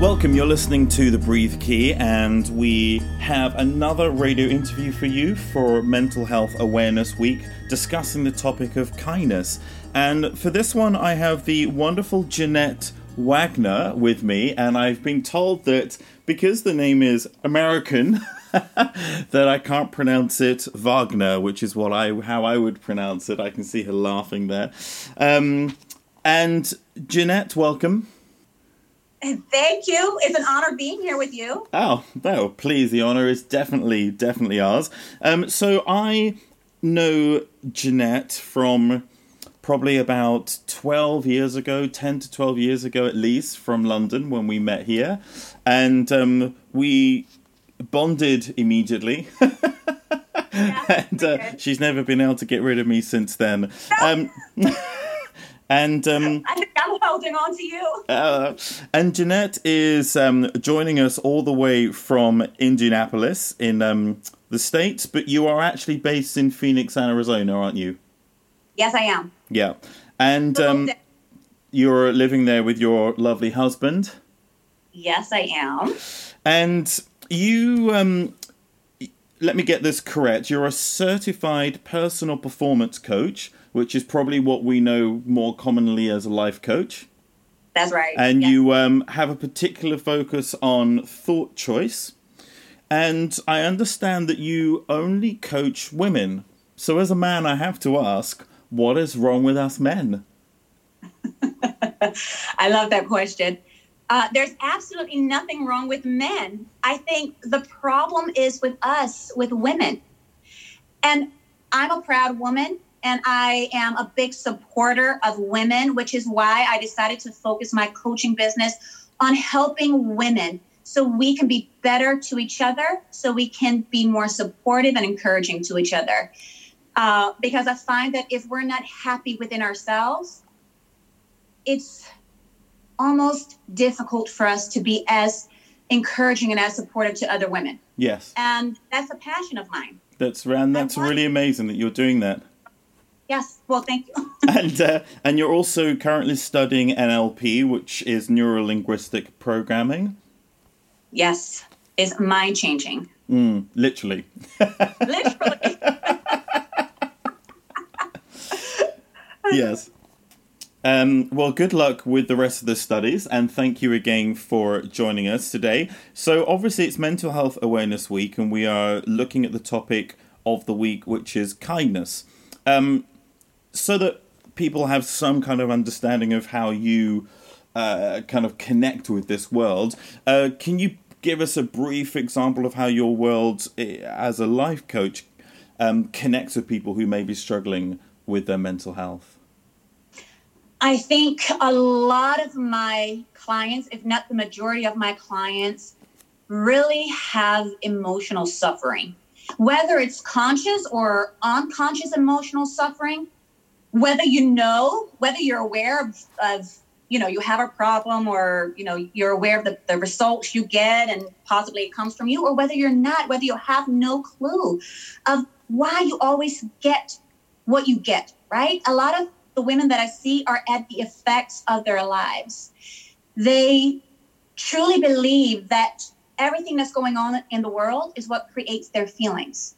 Welcome, you're listening to The Breathe Key, and we have another radio interview for you for Mental Health Awareness Week discussing the topic of kindness. And for this one, I have the wonderful Jeanette Wagner with me, and I've been told that because the name is American, that I can't pronounce it Wagner, which is what I how I would pronounce it. I can see her laughing there. Um, and Jeanette, welcome. Thank you. It's an honor being here with you. Oh, no, please. The honor is definitely, definitely ours. Um, so I know Jeanette from probably about 12 years ago, 10 to 12 years ago at least, from London when we met here. And um, we bonded immediately. Yeah, and uh, she's never been able to get rid of me since then. Um, and um, I think I'm holding on to you. uh, and Jeanette is um, joining us all the way from Indianapolis in um, the States, but you are actually based in Phoenix, Arizona, aren't you? Yes, I am. Yeah. And um, you're living there with your lovely husband. yes, I am. And you, um, let me get this correct. You're a certified personal performance coach, which is probably what we know more commonly as a life coach. That's right. and Yes. you um, have a particular focus on thought choice. And I understand that you only coach women. So, as a man, I have to ask, what is wrong with us men? I love that question. Uh, there's absolutely nothing wrong with men. I think the problem is with us, with women. And I'm a proud woman and I am a big supporter of women, which is why I decided to focus my coaching business on helping women so we can be better to each other, so we can be more supportive and encouraging to each other. Uh, because I find that if we're not happy within ourselves, it's almost difficult for us to be as encouraging and as supportive to other women. Yes, And that's a passion of mine. that's and that's want- really amazing that you're doing that. Yes. Well, thank you. and uh, and you're also currently studying NLP, which is neuro linguistic programming. yes. Is mind changing. Mm, literally. Literally. yes. Um, well, good luck with the rest of the studies, and thank you again for joining us today. So, obviously, it's Mental Health Awareness Week, and we are looking at the topic of the week, which is kindness. Um, so that people have some kind of understanding of how you uh, kind of connect with this world, uh, can you give us a brief example of how your world, eh, as a life coach, um, connects with people who may be struggling with their mental health? I think a lot of my clients, if not the majority of my clients, really have emotional suffering, whether it's conscious or unconscious emotional suffering, whether you know, whether you're aware of, of you know, you have a problem or, you know, you're aware of the, the results you get and possibly it comes from you, or whether you're not, whether you have no clue of why you always get what you get, right? A lot of the women that I see are at the effects of their lives. They truly believe that everything that's going on in the world is what creates their feelings.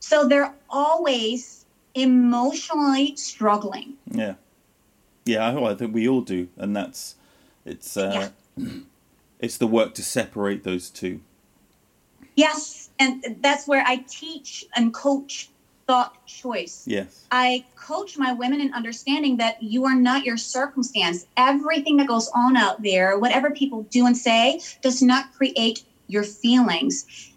So they're always emotionally struggling. Yeah, yeah. I, I think we all do, and that's it's uh, it's the work to separate those two. Yes, and that's where I teach and coach thought choice. Yes. I coach my women in understanding that you are not your circumstance. Everything that goes on out there, whatever people do and say, does not create your feelings.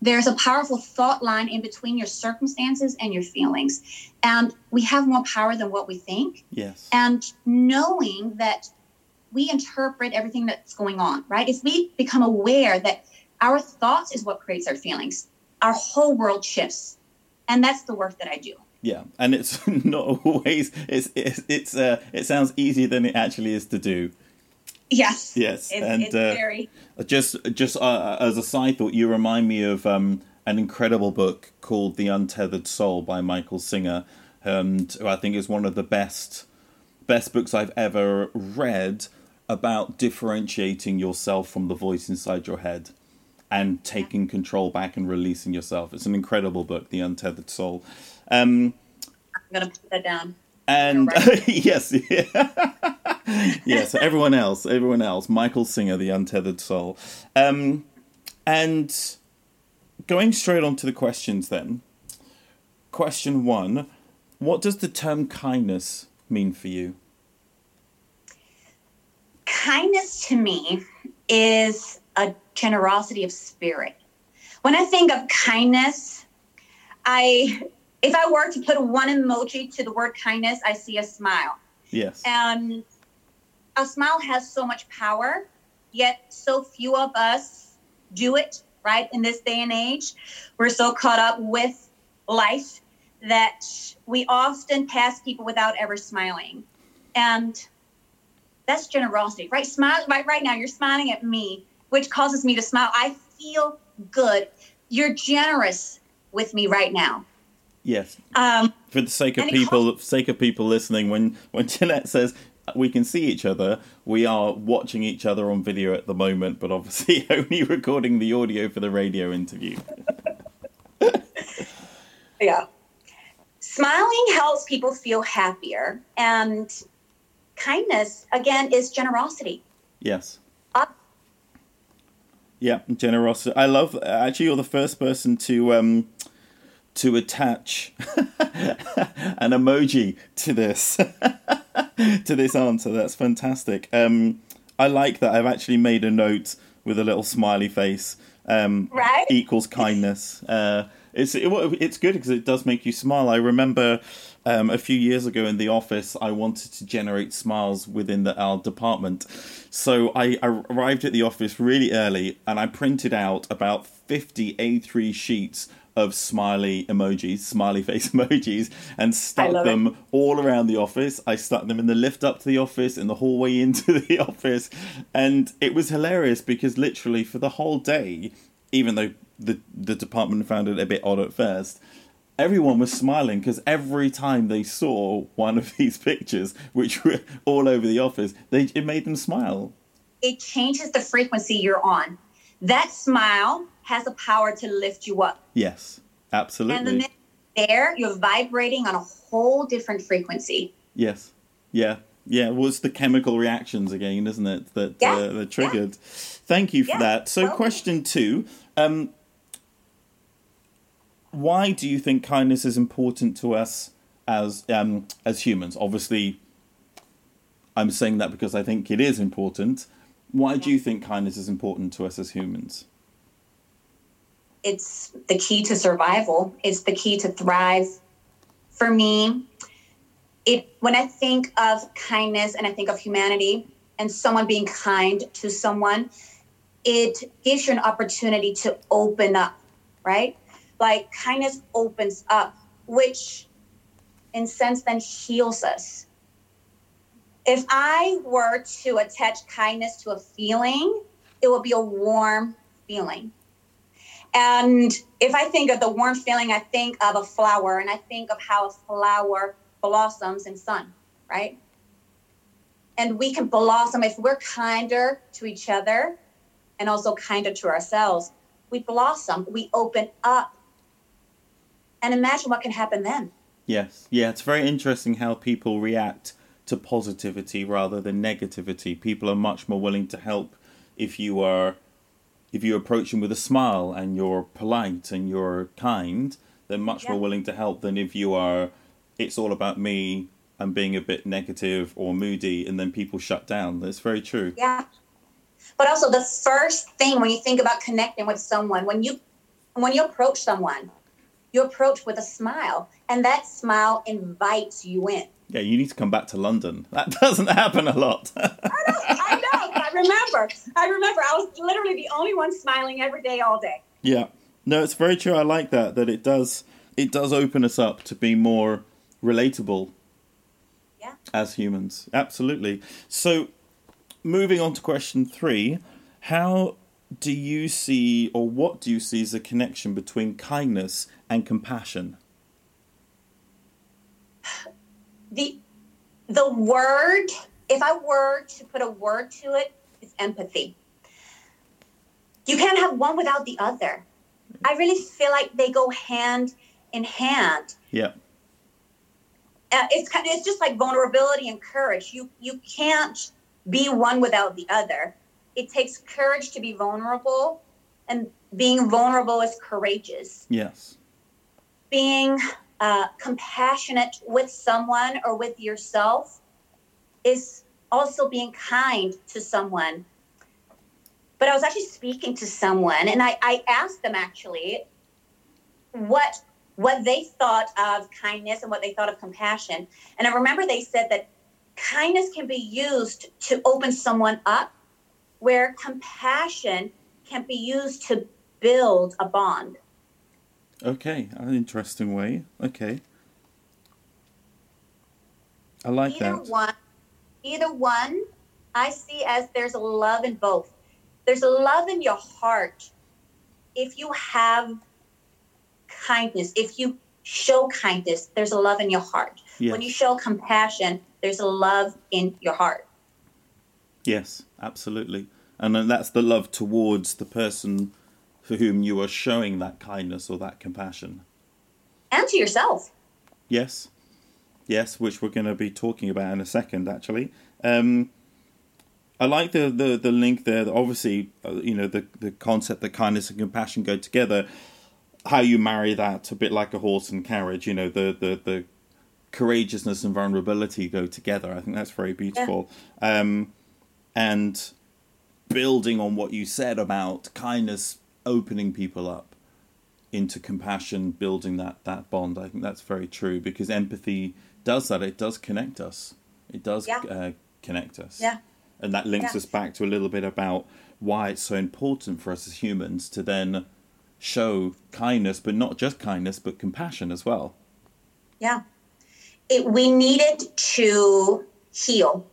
There's a powerful thought line in between your circumstances and your feelings. And we have more power than what we think. Yes. And knowing that we interpret everything that's going on, right? If we become aware that our thoughts is what creates our feelings, our whole world shifts. And that's the work that I do. Yeah, and it's not always. It's it's, it's uh, it sounds easier than it actually is to do. Yes. Yes, It's, and it's uh, very. just just uh, as a side thought, you remind me of um, an incredible book called The Untethered Soul by Michael Singer, and who I think is one of the best best books I've ever read about differentiating yourself from the voice inside your head and taking control back and releasing yourself. It's an incredible book, The Untethered Soul. Um, I'm going to put that down. And yes, yeah. yes, everyone else, everyone else. Michael Singer, The Untethered Soul. Um, and going straight on to the questions then. Question one What does the term kindness mean for you? Kindness to me is a generosity of spirit. When I think of kindness, I if I were to put one emoji to the word kindness, I see a smile. Yes. And a smile has so much power, yet so few of us do it, right? In this day and age, we're so caught up with life that we often pass people without ever smiling. And that's generosity, right? Smile right right now, you're smiling at me, which causes me to smile. I feel good. You're generous with me right now. Yes. Um, for the sake of people, calls- sake of people listening, when when Jeanette says we can see each other, we are watching each other on video at the moment, but obviously only recording the audio for the radio interview. yeah. Smiling helps people feel happier, and kindness again is generosity. Yes. Uh, yeah, generosity. I love. Actually, you're the first person to um, to attach an emoji to this to this answer. That's fantastic. Um, I like that. I've actually made a note with a little smiley face. Um, right. Equals kindness. Uh, it's it, it's good because it does make you smile. I remember um, a few years ago in the office, I wanted to generate smiles within the, our department, so I, I arrived at the office really early and I printed out about fifty A3 sheets of smiley emojis, smiley face emojis, and stuck them it. all around the office. I stuck them in the lift up to the office, in the hallway into the office, and it was hilarious because literally for the whole day, even though the the department found it a bit odd at first, everyone was smiling because every time they saw one of these pictures, which were all over the office, they it made them smile. It changes the frequency you're on. That smile has a power to lift you up. Yes, absolutely. And the minute there, you're vibrating on a whole different frequency. Yes. Yeah. Yeah. Well, it's the chemical reactions again, isn't it? That yeah. uh, that triggered. Yeah. Thank you for yeah. that. So, question two. Um, why do you think kindness is important to us as um, as humans? Obviously, I'm saying that because I think it is important. Why do you think kindness is important to us as humans? it's the key to survival. It's the key to thrive. For me, it when I think of kindness and I think of humanity and someone being kind to someone, it gives you an opportunity to open up, right? Like kindness opens up, which in sense then heals us. If I were to attach kindness to a feeling, it will be a warm feeling and if I think of the warm feeling, I think of a flower and I think of how a flower blossoms in sun, right? And we can blossom if we're kinder to each other and also kinder to ourselves. We blossom, we open up. And imagine what can happen then. Yes. Yeah, it's very interesting how people react to positivity rather than negativity. People are much more willing to help if you are if you approach them with a smile and you're polite and you're kind, they're much yeah. more willing to help than if you are, it's all about me and being a bit negative or moody, and then people shut down. That's very true. Yeah. But also, the first thing when you think about connecting with someone, when you when you approach someone, you approach with a smile, and that smile invites you in. Yeah, you need to come back to London. That doesn't happen a lot. I know, I know. I remember. I remember. I was literally the only one smiling every day, all day. Yeah. No, it's very true. I like that. That it does. It does open us up to be more relatable. Yeah. As humans, absolutely. So, moving on to question three, how do you see, or what do you see as a connection between kindness and compassion? The the word if I were to put a word to it, it's empathy. You can't have one without the other. I really feel like they go hand in hand. Yeah. Uh, it's kind of, it's just like vulnerability and courage. You you can't be one without the other. It takes courage to be vulnerable, and being vulnerable is courageous. Yes. Being uh, compassionate with someone or with yourself is also being kind to someone. But I was actually speaking to someone, and I, I asked them actually what what they thought of kindness and what they thought of compassion. And I remember they said that kindness can be used to open someone up, where compassion can be used to build a bond. Okay, an interesting way. Okay. I like either that. one either one I see as there's a love in both. There's a love in your heart if you have kindness, if you show kindness, there's a love in your heart. Yes. When you show compassion, there's a love in your heart. Yes, absolutely. And then that's the love towards the person for whom you are showing that kindness or that compassion. And to yourself. Yes. Yes, which we're going to be talking about in a second, actually. Um, I like the, the, the link there. That obviously, uh, you know, the, the concept that kindness and compassion go together. How you marry that, a bit like a horse and carriage. You know, the the, the courageousness and vulnerability go together. I think that's very beautiful. Yeah. Um, and building on what you said about kindness opening people up into compassion, building that that bond. I think that's very true because empathy does that. It does connect us. It does Yeah. uh, connect us. Yeah. And that links Yeah. us back to a little bit about why it's so important for us as humans to then show kindness, but not just kindness, but compassion as well. Yeah. It, we needed to heal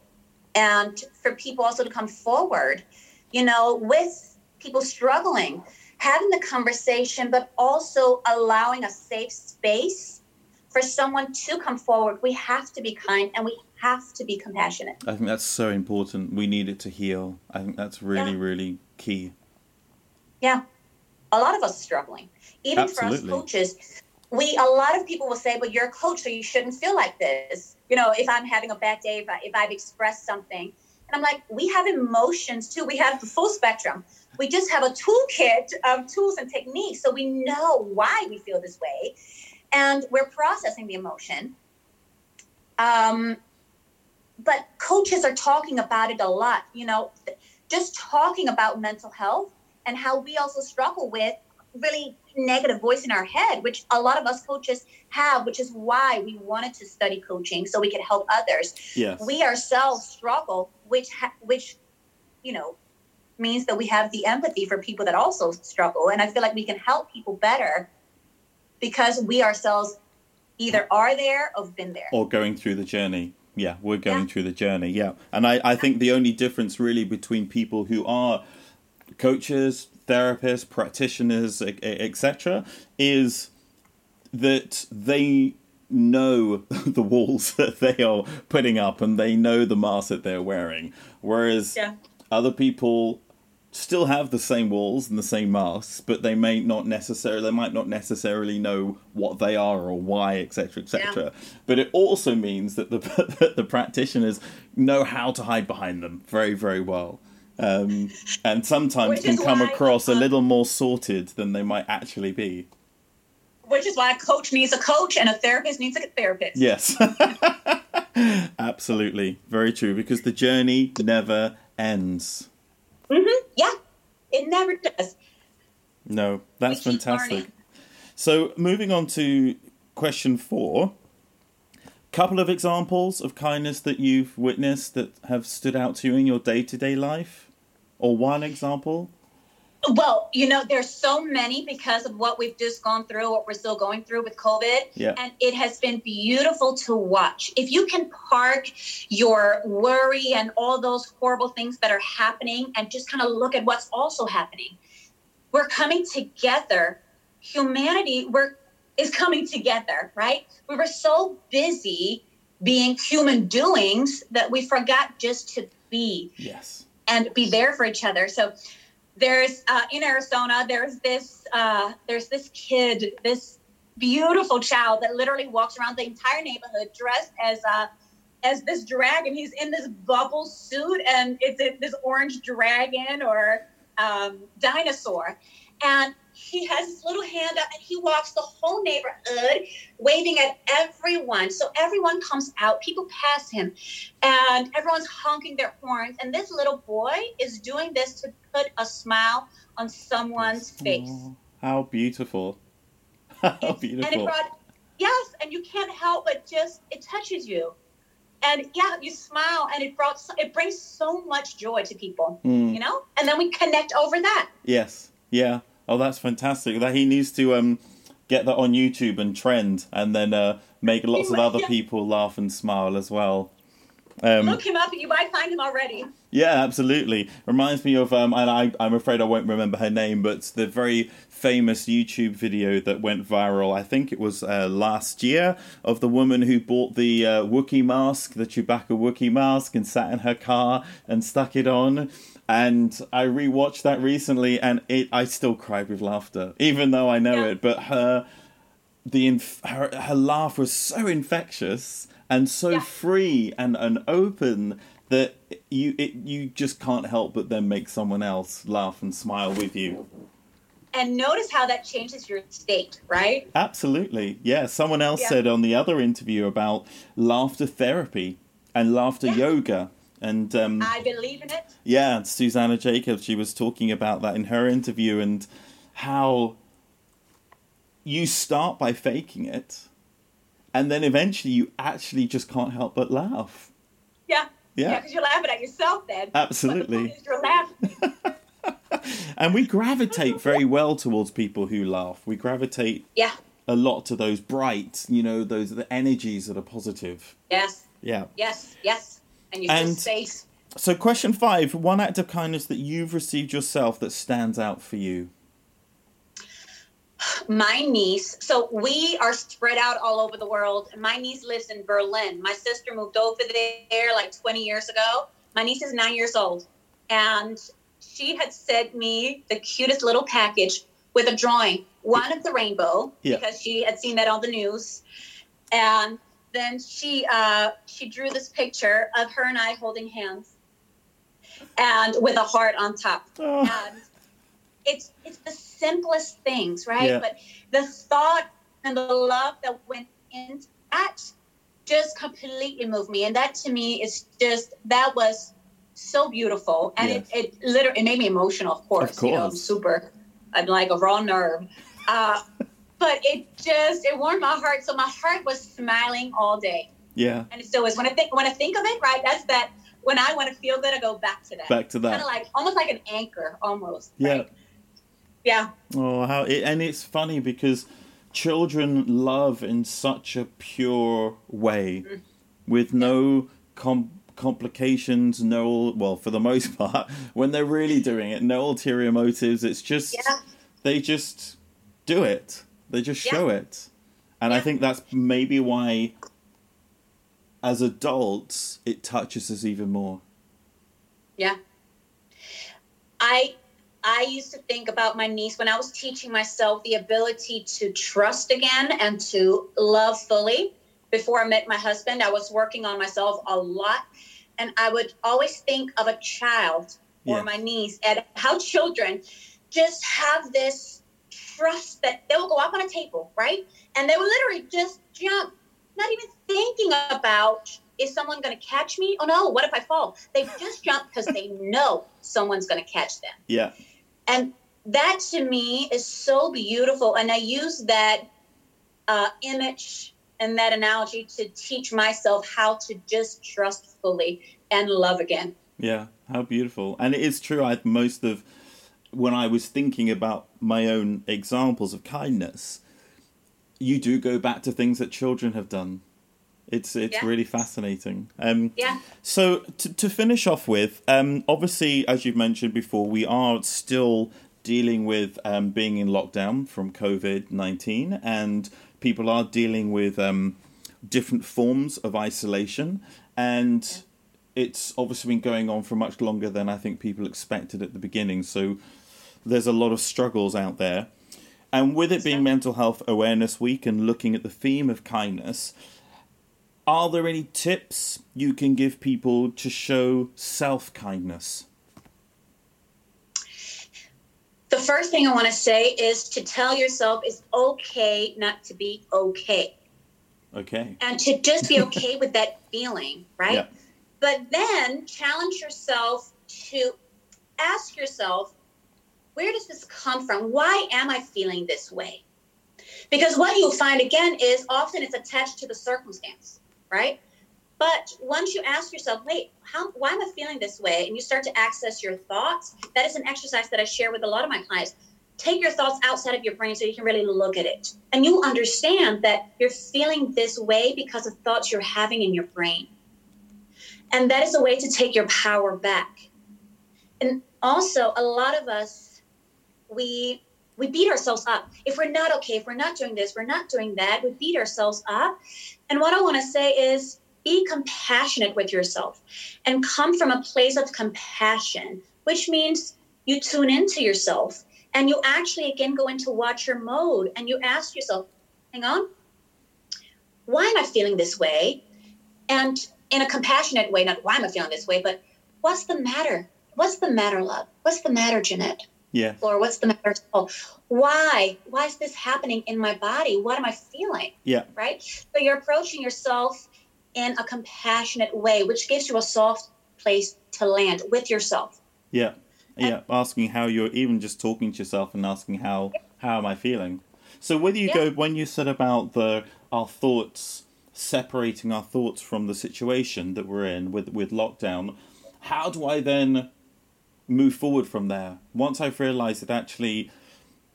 and for people also to come forward, you know, with people struggling, having the conversation, but also allowing a safe space for someone to come forward. We have to be kind and we have to be compassionate. I think that's so important. We need it to heal. I think that's really, Yeah. really key. Yeah. A lot of us are struggling. Even Absolutely. for us coaches, we a lot of people will say, "Well, you're a coach, so you shouldn't feel like this." You know, if I'm having a bad day, if, I, if I've expressed something, and I'm like, we have emotions too. We have the full spectrum. We just have a toolkit of tools and techniques, so we know why we feel this way, and we're processing the emotion. Um, but coaches are talking about it a lot. You know, just talking about mental health and how we also struggle with really negative voice in our head, which a lot of us coaches have, which is why we wanted to study coaching so we could help others. Yes. We ourselves struggle, which ha- which you know means that we have the empathy for people that also struggle, and I feel like we can help people better because we ourselves either are there or have been there. or going through the journey. Yeah, we're going Yeah. through the journey. Yeah, and I, I think the only difference really between people who are coaches, therapists, practitioners, etc., is that they know the walls that they are putting up and they know the mask that they're wearing, whereas Yeah. other people still have the same walls and the same masks, but they may not necessarily they might not necessarily know what they are or why, etc., etc. But it also means that the that the practitioners know how to hide behind them very, very well. Um, and sometimes can come across a little more sorted than they might actually be. Which is why a coach needs a coach and a therapist needs a therapist. Yes, absolutely, very true. Because the journey never ends. Mm-hmm. Yeah, it never does. No, that's fantastic. learning. So, moving on to question four. Couple of examples of kindness that you've witnessed that have stood out to you in your day to day life? Or one example? Well, you know, there's so many because of what we've just gone through, what we're still going through with COVID. Yeah. And it has been beautiful to watch. If you can park your worry and all those horrible things that are happening and just kind of look at what's also happening, we're coming together. Humanity, we're is coming together, right? We were so busy being human doings that we forgot just to be Yes. and be there for each other. So there's uh, in Arizona, there's this uh, there's this kid, this beautiful child that literally walks around the entire neighborhood dressed as uh, as this dragon. He's in this bubble suit, and it's a, this orange dragon or um, dinosaur, and he has his little hand up, and he walks the whole neighborhood, waving at everyone. So everyone comes out, people pass him, and everyone's honking their horns. And this little boy is doing this to put a smile on someone's face. Oh, how beautiful. How And it beautiful. brought, yes, and you can't help but just it touches you, and yeah, you smile, and it brought it brings so much joy to people, Mm. you know. And then we connect over that. Yes. Yeah. Oh, that's fantastic. That he needs to um get that on YouTube and trend, and then uh, make lots of other people laugh and smile as well. Um, Look him up, you might find him already. yeah, absolutely. Reminds me of um, and I I'm afraid I won't remember her name, but the very famous YouTube video that went viral. I think it was uh, last year of the woman who bought the uh, Wookiee mask, the Chewbacca Wookiee mask, and sat in her car and stuck it on. And I rewatched that recently, and it I still cried with laughter, even though I know Yeah. it. But her the inf- her her laugh was so infectious and so Yeah. free and, and open that you it you just can't help but then make someone else laugh and smile with you. And notice how that changes your state, right? Absolutely. Yeah, someone else Yeah. said on the other interview about laughter therapy and laughter yoga and um I believe in it. yeah, Susanna Jacobs, she was talking about that in her interview and how you start by faking it and then eventually you actually just can't help but laugh. Yeah. Yeah. because you're laughing at yourself then. Absolutely. The you're laughing. And we gravitate very well towards people who laugh. We gravitate Yeah. a lot to those bright, you know, those the energies that are positive. Yes. Yeah. Yes. Yes. And you say, So question 5, one act of kindness that you've received yourself that stands out for you. my niece so we are spread out all over the world. My niece lives in berlin. My sister moved over there like 20 years ago. My niece is nine years old. And she had sent me the cutest little package with a drawing one of the rainbow Yeah. because she had seen that on the news. And then she uh, she drew this picture of her and i holding hands and with a heart on top Oh, and it's it's the simplest things, right? Yeah. But the thought and the love that went into that just completely moved me, and that to me is just that was so beautiful, and Yes. it it literally it made me emotional. Of course, you know, I'm super. I'm like a raw nerve. Uh, but it just it warmed my heart. So my heart was smiling all day, yeah, and it still is. When I think when I think of it, right? That's that. When I want to feel good, I go back to that. back to that. Kind of like almost like an anchor, almost. Yeah. right? Yeah. Oh, how it, and it's funny because children love in such a pure way, Mm. with no com- complications, no well for the most part when they're really doing it, no ulterior motives. It's just Yeah. they just do it. They just Yeah. show it, and I think that's maybe why, as adults, it touches us even more. Yeah. I I used to think about my niece when I was teaching myself the ability to trust again and to love fully. Before I met my husband, I was working on myself a lot. And I would always think of a child or Yeah. my niece and how children just have this trust that they will go up on a table, right? And they will literally just jump, not even thinking about is someone going to catch me? Oh no, what if I fall? They just jump because they know someone's going to catch them. Yeah, And that to me is so beautiful. And I use that uh, image and that analogy to teach myself how to just trust fully and love again. Yeah, how beautiful. And it is true, I most of when I was thinking about my own examples of kindness, you do go back to things that children have done. It's it's Yeah. really fascinating. Um Yeah. so to to finish off with, um obviously as you've mentioned before, we are still dealing with um being in lockdown from COVID nineteen and people are dealing with um different forms of isolation, and it's obviously been going on for much longer than I think people expected at the beginning. So there's a lot of struggles out there. And with it being Mental Health Awareness Week and looking at the theme of kindness, are there any tips you can give people to show self kindness? The first thing I want to say is to tell yourself it's okay not to be okay. Okay. And to just be okay with that feeling, right? Yeah. But then challenge yourself to ask yourself, where does this come from? Why am I feeling this way? Because what you'll find again is often it's attached to the circumstance, right? But once you ask yourself, wait, how, why am I feeling this way? And you start to access your thoughts, that is an exercise that I share with a lot of my clients. Take your thoughts outside of your brain so you can really look at it. And you'll understand that you're feeling this way because of thoughts you're having in your brain. And that is a way to take your power back. And also, a lot of us, we we beat ourselves up. If we're not okay, if we're not doing this, we're not doing that, we beat ourselves up. And what I want to say is be compassionate with yourself and come from a place of compassion, which means you tune into yourself and you actually again go into watcher mode and you ask yourself, hang on, why am I feeling this way? And in a compassionate way, not why am I feeling this way, but what's the matter? What's the matter, love? What's the matter, Jeanette? Yeah. Or what's the matter, Paul? Why? Why is this happening in my body? What am I feeling? Yeah. Right? So you're approaching yourself in a compassionate way, which gives you a soft place to land with yourself. Yeah. Yeah. Asking how you're even just talking to yourself and asking how how am I feeling? So whether you Yeah. go when you said about the our thoughts separating our thoughts from the situation that we're in with with lockdown, how do I then move forward from there? Once I've realized that actually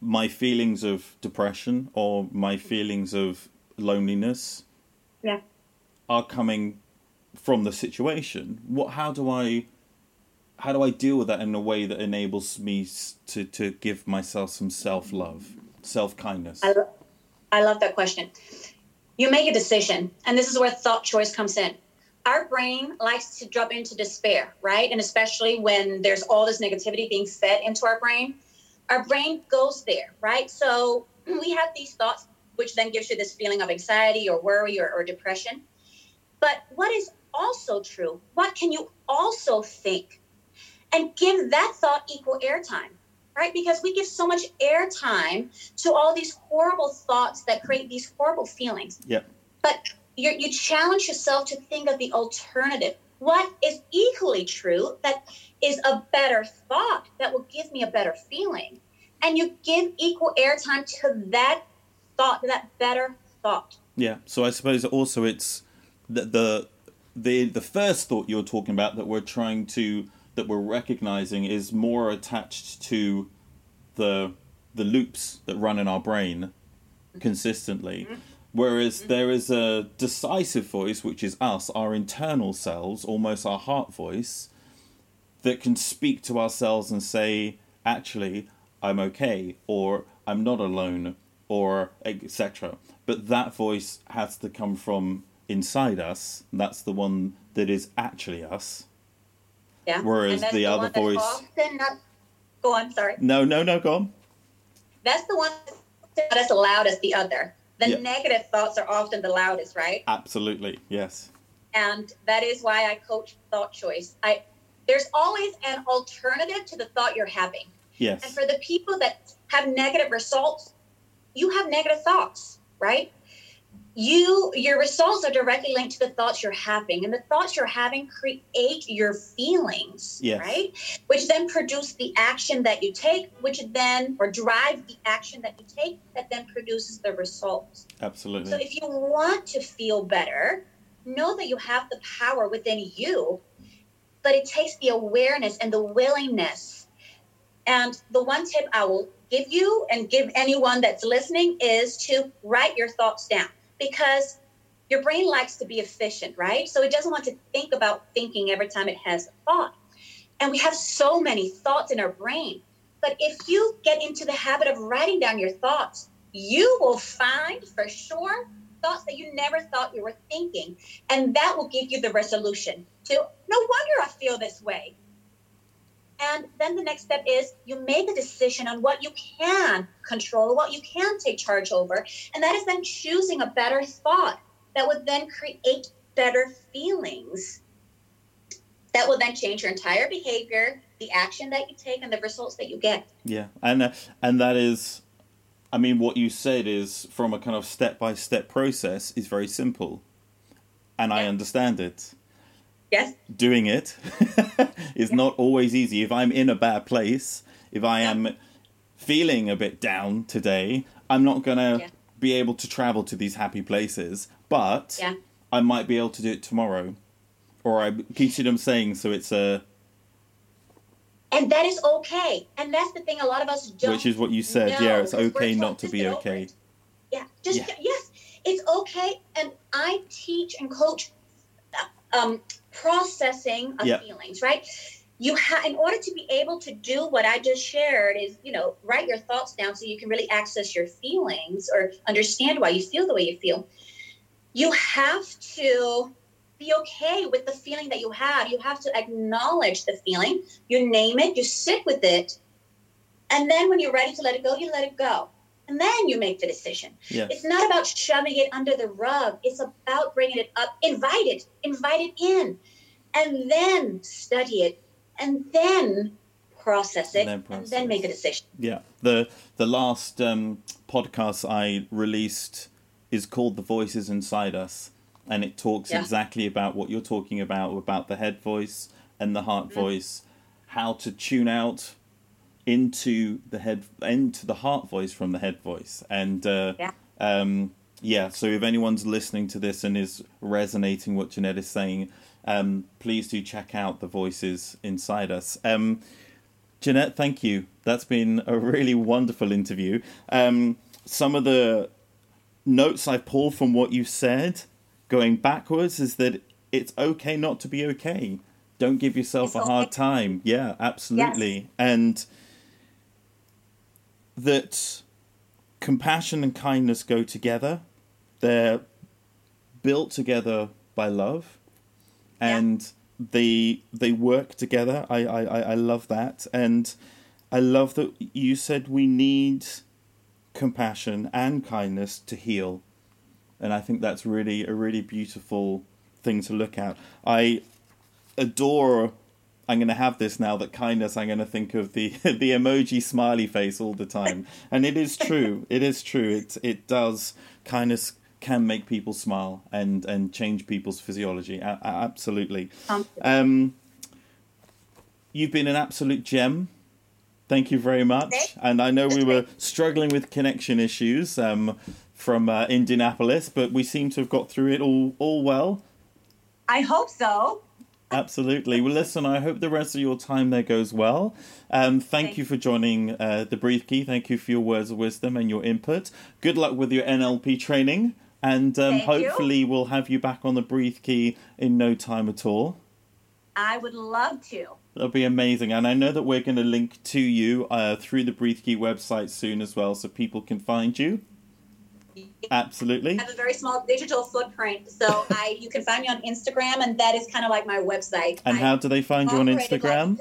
my feelings of depression or my feelings of loneliness Yeah. are coming from the situation, what how do I how do I deal with that in a way that enables me to to give myself some self love, self kindness? I, lo- I love that question. You make a decision, and this is where thought choice comes in. Our brain likes to drop into despair, right? And especially when there's all this negativity being fed into our brain, our brain goes there, right? So we have these thoughts, which then gives you this feeling of anxiety or worry or, or depression. But what is also true? What can you also think? And give that thought equal airtime right? Because we give so much airtime to all these horrible thoughts that create these horrible feelings. Yep. But you you challenge yourself to think of the alternative. What is equally true that is a better thought that will give me a better feeling? And you give equal airtime to that thought, that better thought. Yeah. So I suppose also it's the the the the first thought you're talking about that we're trying to that we're recognizing is more attached to the the loops that run in our brain mm-hmm. consistently. Mm-hmm. Whereas mm-hmm. there is a decisive voice, which is us, our internal selves, almost our heart voice, that can speak to ourselves and say, actually, I'm okay, or I'm not alone, or etc. But that voice has to come from inside us. That's the one that is actually us. Yeah. Whereas that's the other voice- often not- go on, sorry. No, no, no, go on. That's the one that's not as loud as the other. The Yeah. negative thoughts are often the loudest, right? Absolutely, yes. and that is why I coach thought choice. I there's always an alternative to the thought you're having. Yes. And for the people that have negative results, you have negative thoughts, right? You your results are directly linked to the thoughts you're having, and the thoughts you're having create your feelings, Yes. right? Which then produce the action that you take, which then or drive the action that you take that then produces the results. Absolutely. So if you want to feel better, know that you have the power within you, but it takes the awareness and the willingness. And the one tip I will give you and give anyone that's listening is to write your thoughts down because your brain likes to be efficient, right? So it doesn't want to think about thinking every time it has a thought. And we have so many thoughts in our brain. But if you get into the habit of writing down your thoughts, you will find for sure thoughts that you never thought you were thinking. And that will give you the resolution to no wonder I feel this way. And then the next step is you make a decision on what you can control, what you can take charge over. And that is then choosing a better thought that would then create better feelings that will then change your entire behavior, the action that you take, and the results that you get. Yeah, and uh, and that is, I mean, what you said is from a kind of step by step process is very simple, and yeah. I understand it. Yes. Doing it is yeah. not always easy. If I'm in a bad place, if I yeah. am feeling a bit down today, I'm not gonna be able to travel to these happy places, but I might be able to do it tomorrow. Or I keep them saying so it's a and that is okay. And that's the thing a lot of us don't which is what you said. know, yeah it's okay not to be okay. yeah. Just yeah. yes. It's okay. And i teach and coach um, processing of yeah. feelings right you have in order to be able to do what i just shared is you know write your thoughts down so you can really access your feelings or understand why you feel the way you feel you have to be okay with the feeling that you have. You have to acknowledge the feeling. You name it, you sit with it. And then when you're ready to let it go, you let it go. And then you make the decision. Yes. It's not about shoving it under the rug. It's about bringing it up, invite it, invite it in, and then study it, and then process it, and then, process. and then make a decision. Yeah. The the last um, podcast I released is called "The Voices Inside Us," and it talks yeah. exactly about what you're talking about about the head voice and the heart mm-hmm. voice how to tune out into the head into the heart voice from the head voice and uh, yeah. Um, yeah so if anyone's listening to this and is resonating what Jeanette is saying um, please do check out the voices inside us um, Jeanette thank you that's been a really wonderful interview um, some of the notes I pulled from what you said going backwards is that it's okay not to be okay. Don't give yourself it's a hard time. Yeah, absolutely. Yes. And that compassion and kindness go together. They're built together by love and yeah. they they work together. I, I, I love that. And I love that you said we need compassion and kindness to heal and I think that's really a really beautiful thing to look at. I adore. I'm going to have this now that kindness. I'm going to think of the the emoji smiley face all the time, and it is true. It is true. It it does kindness can make people smile and and change people's physiology. A- absolutely. Um, you've been an absolute gem. Thank you very much. And I know we were struggling with connection issues. Um, from uh, Indianapolis, but we seem to have got through it all all well. I hope so. Absolutely. Well, listen, I hope the rest of your time there goes well. Um, thank you for joining uh, the Breathe Key. Thank you for your words of wisdom and your input. Good luck with your NLP training, and um, hopefully, you. we'll have you back on the Breathe Key in no time at all. I would love to. That'll be amazing. And I know that we're going to link to you uh, through the Breathe Key website soon as well so people can find you. Absolutely. I have a very small digital footprint, so I you can find me on Instagram, and that is kind of like my website. And I how do they find you on Instagram?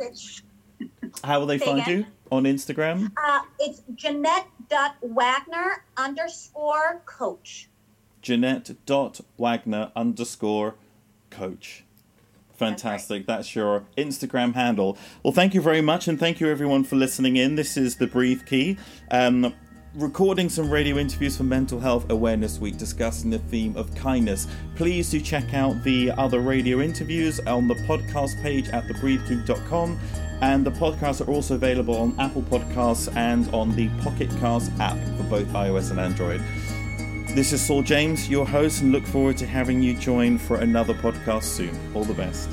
how will they Say find again? you on Instagram? Uh, it's Jeanette.wagner underscore coach. Jeanette.wagner underscore coach. Fantastic. That's, right. That's, your Instagram handle. Well, thank you very much, and thank you everyone for listening in. This is the Breathe Key. Um, recording some radio interviews for Mental Health Awareness Week discussing the theme of kindness. Please do check out the other radio interviews on the podcast page at thebreathekey.com. And the podcasts are also available on Apple Podcasts and on the Pocket Cast app for both iOS and Android. This is Saul James, your host, and look forward to having you join for another podcast soon. All the best.